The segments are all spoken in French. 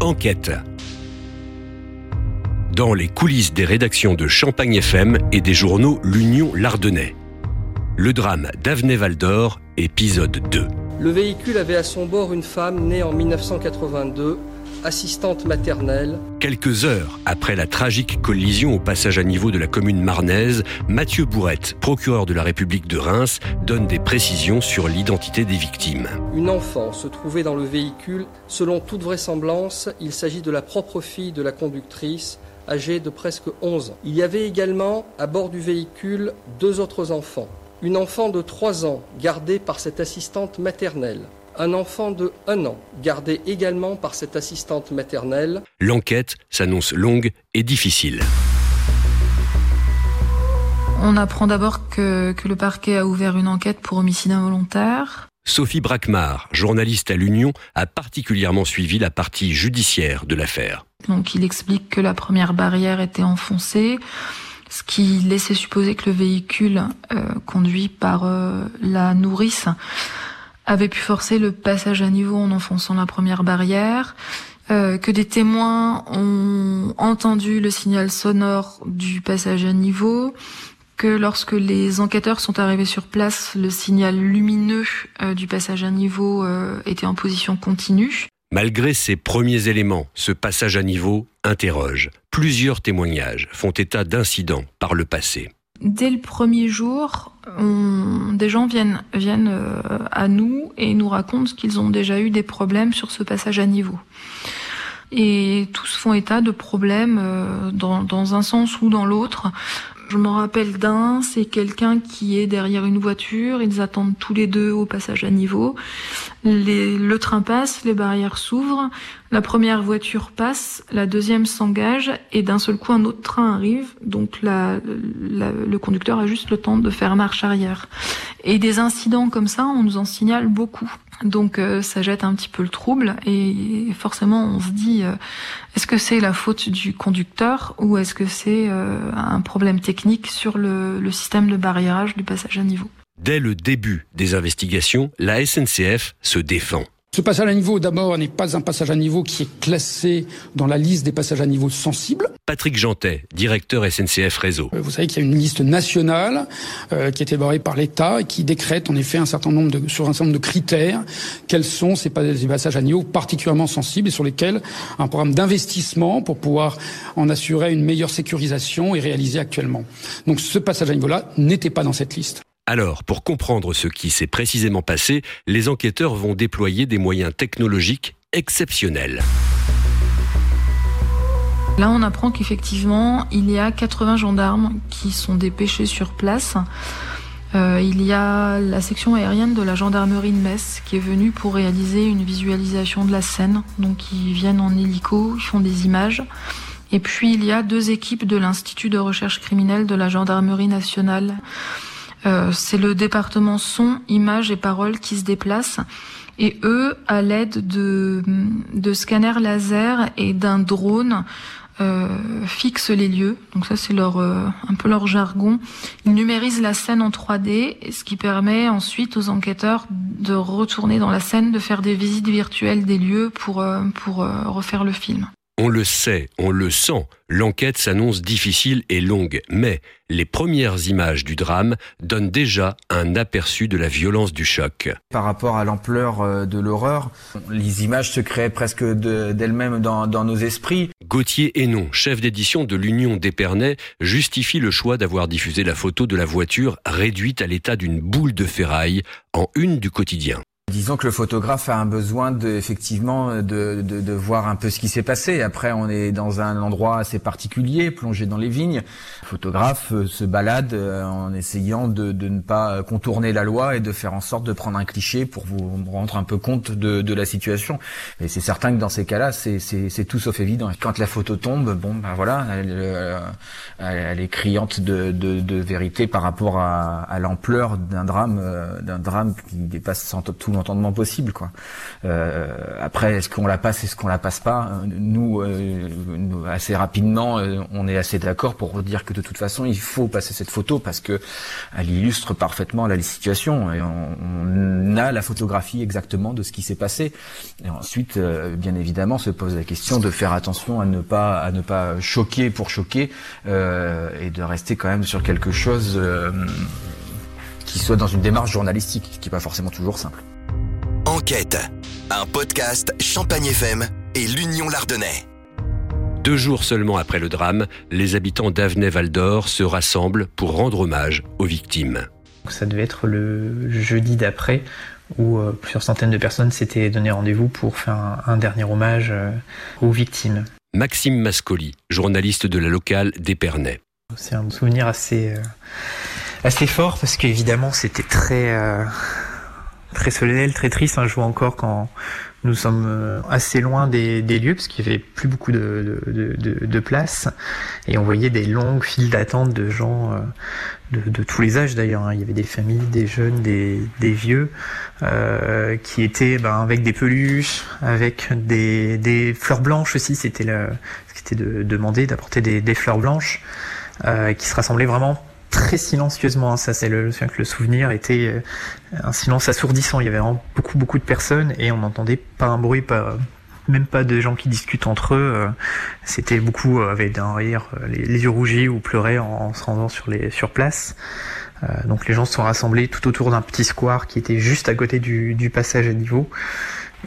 Enquête. Dans les coulisses des rédactions de Champagne FM et des journaux L'Union Lardonnais. Le drame d'Avenay-Val d'Or, épisode 2. Le véhicule avait à son bord une femme née en 1982 assistante maternelle. Quelques heures après la tragique collision au passage à niveau de la commune marnaise, Mathieu Bourrette, procureur de la République de Reims, donne des précisions sur l'identité des victimes. Une enfant se trouvait dans le véhicule. Selon toute vraisemblance, il s'agit de la propre fille de la conductrice, âgée de presque 11 ans. Il y avait également à bord du véhicule deux autres enfants. Une enfant de 3 ans, gardée par cette assistante maternelle un enfant de 1 an, gardé également par cette assistante maternelle. L'enquête s'annonce longue et difficile. On apprend d'abord que, le parquet a ouvert une enquête pour homicide involontaire. Sophie Brackmar, journaliste à l'Union, a particulièrement suivi la partie judiciaire de l'affaire. Donc il explique que la première barrière était enfoncée, ce qui laissait supposer que le véhicule euh, conduit par euh, la nourrice avait pu forcer le passage à niveau en enfonçant la première barrière, euh, que des témoins ont entendu le signal sonore du passage à niveau, que lorsque les enquêteurs sont arrivés sur place, le signal lumineux euh, du passage à niveau euh, était en position continue. Malgré ces premiers éléments, ce passage à niveau interroge. Plusieurs témoignages font état d'incidents par le passé dès le premier jour, des gens viennent, euh, à nous et nous racontent qu'ils ont déjà eu des problèmes sur ce passage à niveau. Et tous font état de problèmes euh, dans un sens ou dans l'autre. Je me rappelle d'un, c'est quelqu'un qui est derrière une voiture, ils attendent tous les deux au passage à niveau. le train passe, les barrières s'ouvrent, la première voiture passe, la deuxième s'engage et d'un seul coup un autre train arrive. Donc le conducteur a juste le temps de faire marche arrière. Et des incidents comme ça, on nous en signale beaucoup. Donc euh, ça jette un petit peu le trouble et forcément on se dit euh, est-ce que c'est la faute du conducteur ou est-ce que c'est euh, un problème technique sur le, le système de barriérage du passage à niveau? Dès le début des investigations, la SNCF se défend. Ce passage à niveau, d'abord, n'est pas un passage à niveau qui est classé dans la liste des passages à niveau sensibles. Patrick Jantet, directeur SNCF Réseau. Euh, vous savez qu'il y a une liste nationale euh, qui est élaborée par l'État et qui décrète en effet un certain nombre de, sur un certain nombre de critères quels sont ces passages à niveau particulièrement sensibles et sur lesquels un programme d'investissement pour pouvoir en assurer une meilleure sécurisation est réalisé actuellement. Donc ce passage à niveau-là n'était pas dans cette liste. Alors, pour comprendre ce qui s'est précisément passé, les enquêteurs vont déployer des moyens technologiques exceptionnels. Là, on apprend qu'effectivement, il y a 80 gendarmes qui sont dépêchés sur place. Euh, il y a la section aérienne de la gendarmerie de Metz qui est venue pour réaliser une visualisation de la scène. Donc, ils viennent en hélico, ils font des images. Et puis, il y a deux équipes de l'Institut de recherche criminelle de la gendarmerie nationale euh, c'est le département son, images et paroles qui se déplacent. Et eux, à l'aide de, de scanners laser et d'un drone, euh, fixent les lieux. Donc ça, c'est leur euh, un peu leur jargon. Ils numérisent la scène en 3D, ce qui permet ensuite aux enquêteurs de retourner dans la scène, de faire des visites virtuelles des lieux pour euh, pour refaire le film. On le sait, on le sent, l'enquête s'annonce difficile et longue, mais les premières images du drame donnent déjà un aperçu de la violence du choc. Par rapport à l'ampleur de l'horreur, les images se créent presque d'elles-mêmes dans, nos esprits. Gauthier Hénon, chef d'édition de l'Union d'Épernay, justifie le choix d'avoir diffusé la photo de la voiture réduite à l'état d'une boule de ferraille en une du quotidien. Disons que le photographe a un besoin de, effectivement de, de, de voir un peu ce qui s'est passé. Après, on est dans un endroit assez particulier, plongé dans les vignes. Le photographe euh, se balade euh, en essayant de, de, ne pas contourner la loi et de faire en sorte de prendre un cliché pour vous rendre un peu compte de, de la situation. Et c'est certain que dans ces cas-là, c'est tout sauf évident. Quand la photo tombe, bon, ben voilà, elle, euh, elle est criante de, de, vérité par rapport à, à l'ampleur d'un drame, d'un drame qui dépasse tout le entendement possible. Quoi. Euh, après, est-ce qu'on la passe, est-ce qu'on la passe pas? Nous, assez rapidement, on est assez d'accord pour dire que de toute façon, il faut passer cette photo parce que elle illustre parfaitement la situation et on, a la photographie exactement de ce qui s'est passé. Et ensuite, bien évidemment, se pose la question de faire attention à ne pas à ne pas choquer pour choquer et de rester quand même sur quelque chose qui soit dans une démarche journalistique, qui n'est pas forcément toujours simple. Enquête, un podcast Champagne FM et l'Union Lardonnais. Deux jours seulement après le drame, les habitants d'Avenay-Val d'Or se rassemblent pour rendre hommage aux victimes. Ça devait être le jeudi d'après où euh, plusieurs centaines de personnes s'étaient donné rendez-vous pour faire un, dernier hommage euh, aux victimes. Maxime Mascoli, journaliste de la locale d'Épernay. C'est un souvenir assez, euh, assez fort parce qu'évidemment c'était très euh, très solennel, très triste. Hein. Je vois encore quand nous sommes euh, assez loin des, des lieux parce qu'il y avait plus beaucoup de, de, de, de place et on voyait des longues files d'attente de gens euh, de, de, tous les âges d'ailleurs. Hein. Il y avait des familles, des jeunes, des, des vieux euh, qui étaient ben, avec des peluches, avec des, des fleurs blanches aussi. C'était ce qui était de, demandé d'apporter des, des fleurs blanches euh, qui se rassemblaient vraiment très silencieusement. Ça, c'est le, le souvenir était euh, un silence assourdissant. Il y avait vraiment beaucoup, beaucoup de personnes et on n'entendait pas un bruit, pas, même pas de gens qui discutent entre eux. Euh, c'était beaucoup euh, avec d'un rire, les, yeux rougis ou pleuraient en, se rendant sur les sur place. donc les gens se sont rassemblés tout autour d'un petit square qui était juste à côté du, du passage à niveau.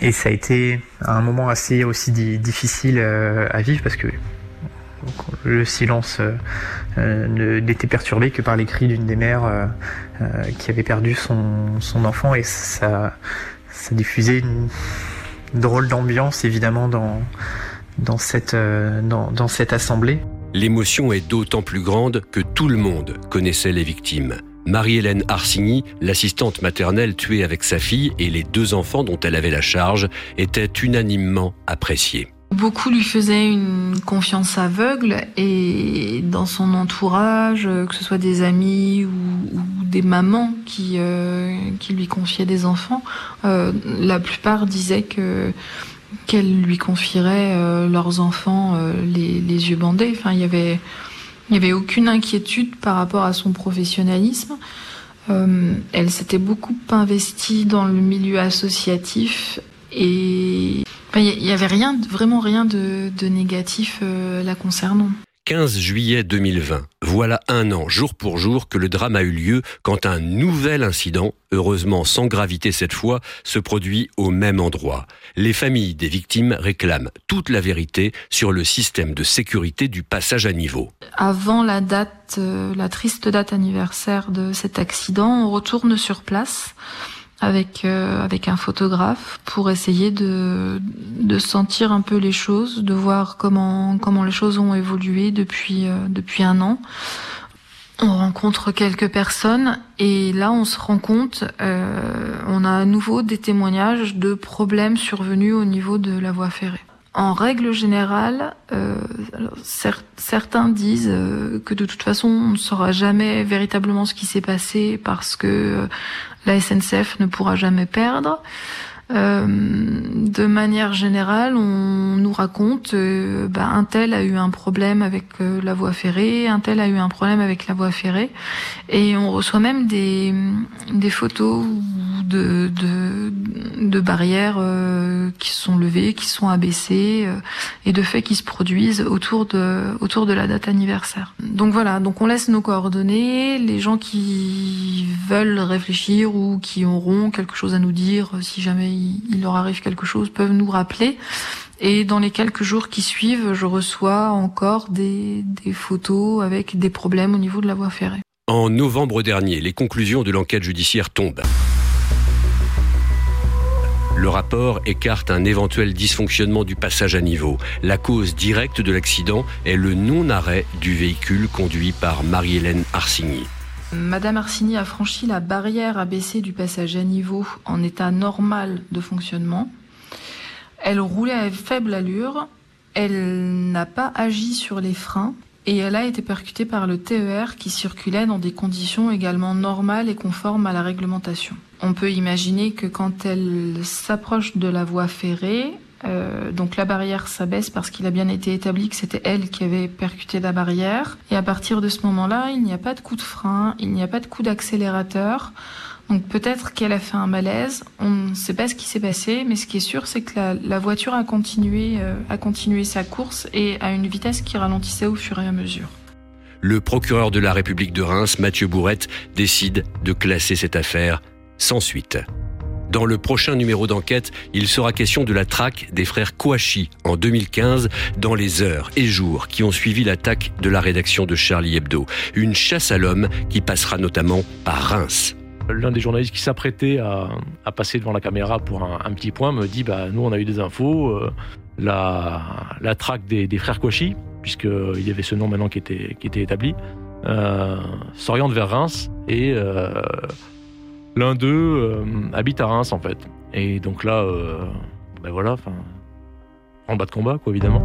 Et ça a été un moment assez aussi difficile à vivre parce que le silence euh, euh, n'était perturbé que par les cris d'une des mères euh, qui avait perdu son, enfant et ça, diffusait une drôle d'ambiance évidemment dans, cette, dans, cette assemblée. L'émotion est d'autant plus grande que tout le monde connaissait les victimes. Marie-Hélène Arsigny, l'assistante maternelle tuée avec sa fille et les deux enfants dont elle avait la charge, étaient unanimement appréciés. Beaucoup lui faisaient une confiance aveugle et dans son entourage, que ce soit des amis ou, des mamans qui, euh, qui lui confiaient des enfants, euh, la plupart disaient que qu'elle lui confierait euh, leurs enfants les, les, yeux bandés. Enfin, il y avait y avait aucune inquiétude par rapport à son professionnalisme. elle s'était beaucoup investie dans le milieu associatif et il n'y avait rien, vraiment rien de, négatif euh, la concernant. 15 juillet 2020. Voilà un an, jour pour jour, que le drame a eu lieu quand un nouvel incident, heureusement sans gravité cette fois, se produit au même endroit. Les familles des victimes réclament toute la vérité sur le système de sécurité du passage à niveau. Avant la date, euh, la triste date anniversaire de cet accident, on retourne sur place avec euh, avec un photographe pour essayer de de sentir un peu les choses, de voir comment comment les choses ont évolué depuis euh, depuis un an. On rencontre quelques personnes et là on se rend compte, euh, on a à nouveau des témoignages de problèmes survenus au niveau de la voie ferrée. En règle générale, euh, certains disent euh, que de toute façon on ne saura jamais véritablement ce qui s'est passé parce que euh, la SNCF ne pourra jamais perdre. Euh, de manière générale, on nous raconte bah, un tel a eu un problème avec la voie ferrée, un tel a eu un problème avec la voie ferrée, et on reçoit même des, des photos de, barrières euh, qui sont levées, qui sont abaissées, et de faits qui se produisent autour de, autour de la date anniversaire. Donc voilà, donc on laisse nos coordonnées, les gens qui veulent réfléchir ou qui auront quelque chose à nous dire si jamais il, leur arrive quelque chose, peuvent nous rappeler. Et dans les quelques jours qui suivent, je reçois encore des, des photos avec des problèmes au niveau de la voie ferrée. En novembre dernier, les conclusions de l'enquête judiciaire tombent. Le rapport écarte un éventuel dysfonctionnement du passage à niveau. La cause directe de l'accident est le non-arrêt du véhicule conduit par Marie-Hélène Arsigny. Madame Arsigny a franchi la barrière abaissée du passage à niveau en état normal de fonctionnement. Elle roulait à faible allure. Elle n'a pas agi sur les freins et elle a été percutée par le TER qui circulait dans des conditions également normales et conformes à la réglementation. On peut imaginer que quand elle s'approche de la voie ferrée, euh, donc la barrière s'abaisse parce qu'il a bien été établi que c'était elle qui avait percuté la barrière. Et à partir de ce moment-là, il n'y a pas de coup de frein, il n'y a pas de coup d'accélérateur. Donc peut-être qu'elle a fait un malaise, on ne sait pas ce qui s'est passé, mais ce qui est sûr, c'est que la, voiture a continué, euh, a continué sa course et à une vitesse qui ralentissait au fur et à mesure. Le procureur de la République de Reims, Mathieu Bourrette, décide de classer cette affaire sans suite. Dans le prochain numéro d'enquête, il sera question de la traque des frères Kouachi en 2015 dans les heures et jours qui ont suivi l'attaque de la rédaction de Charlie Hebdo. Une chasse à l'homme qui passera notamment par Reims. L'un des journalistes qui s'apprêtait à, passer devant la caméra pour un, petit point me dit bah, Nous, on a eu des infos. Euh, la, traque des, frères Kouachi, puisqu'il y avait ce nom maintenant qui était, établi, euh, s'oriente vers Reims et euh, l'un d'eux euh, habite à Reims en fait. Et donc là, ben voilà, en bas de combat, quoi, évidemment.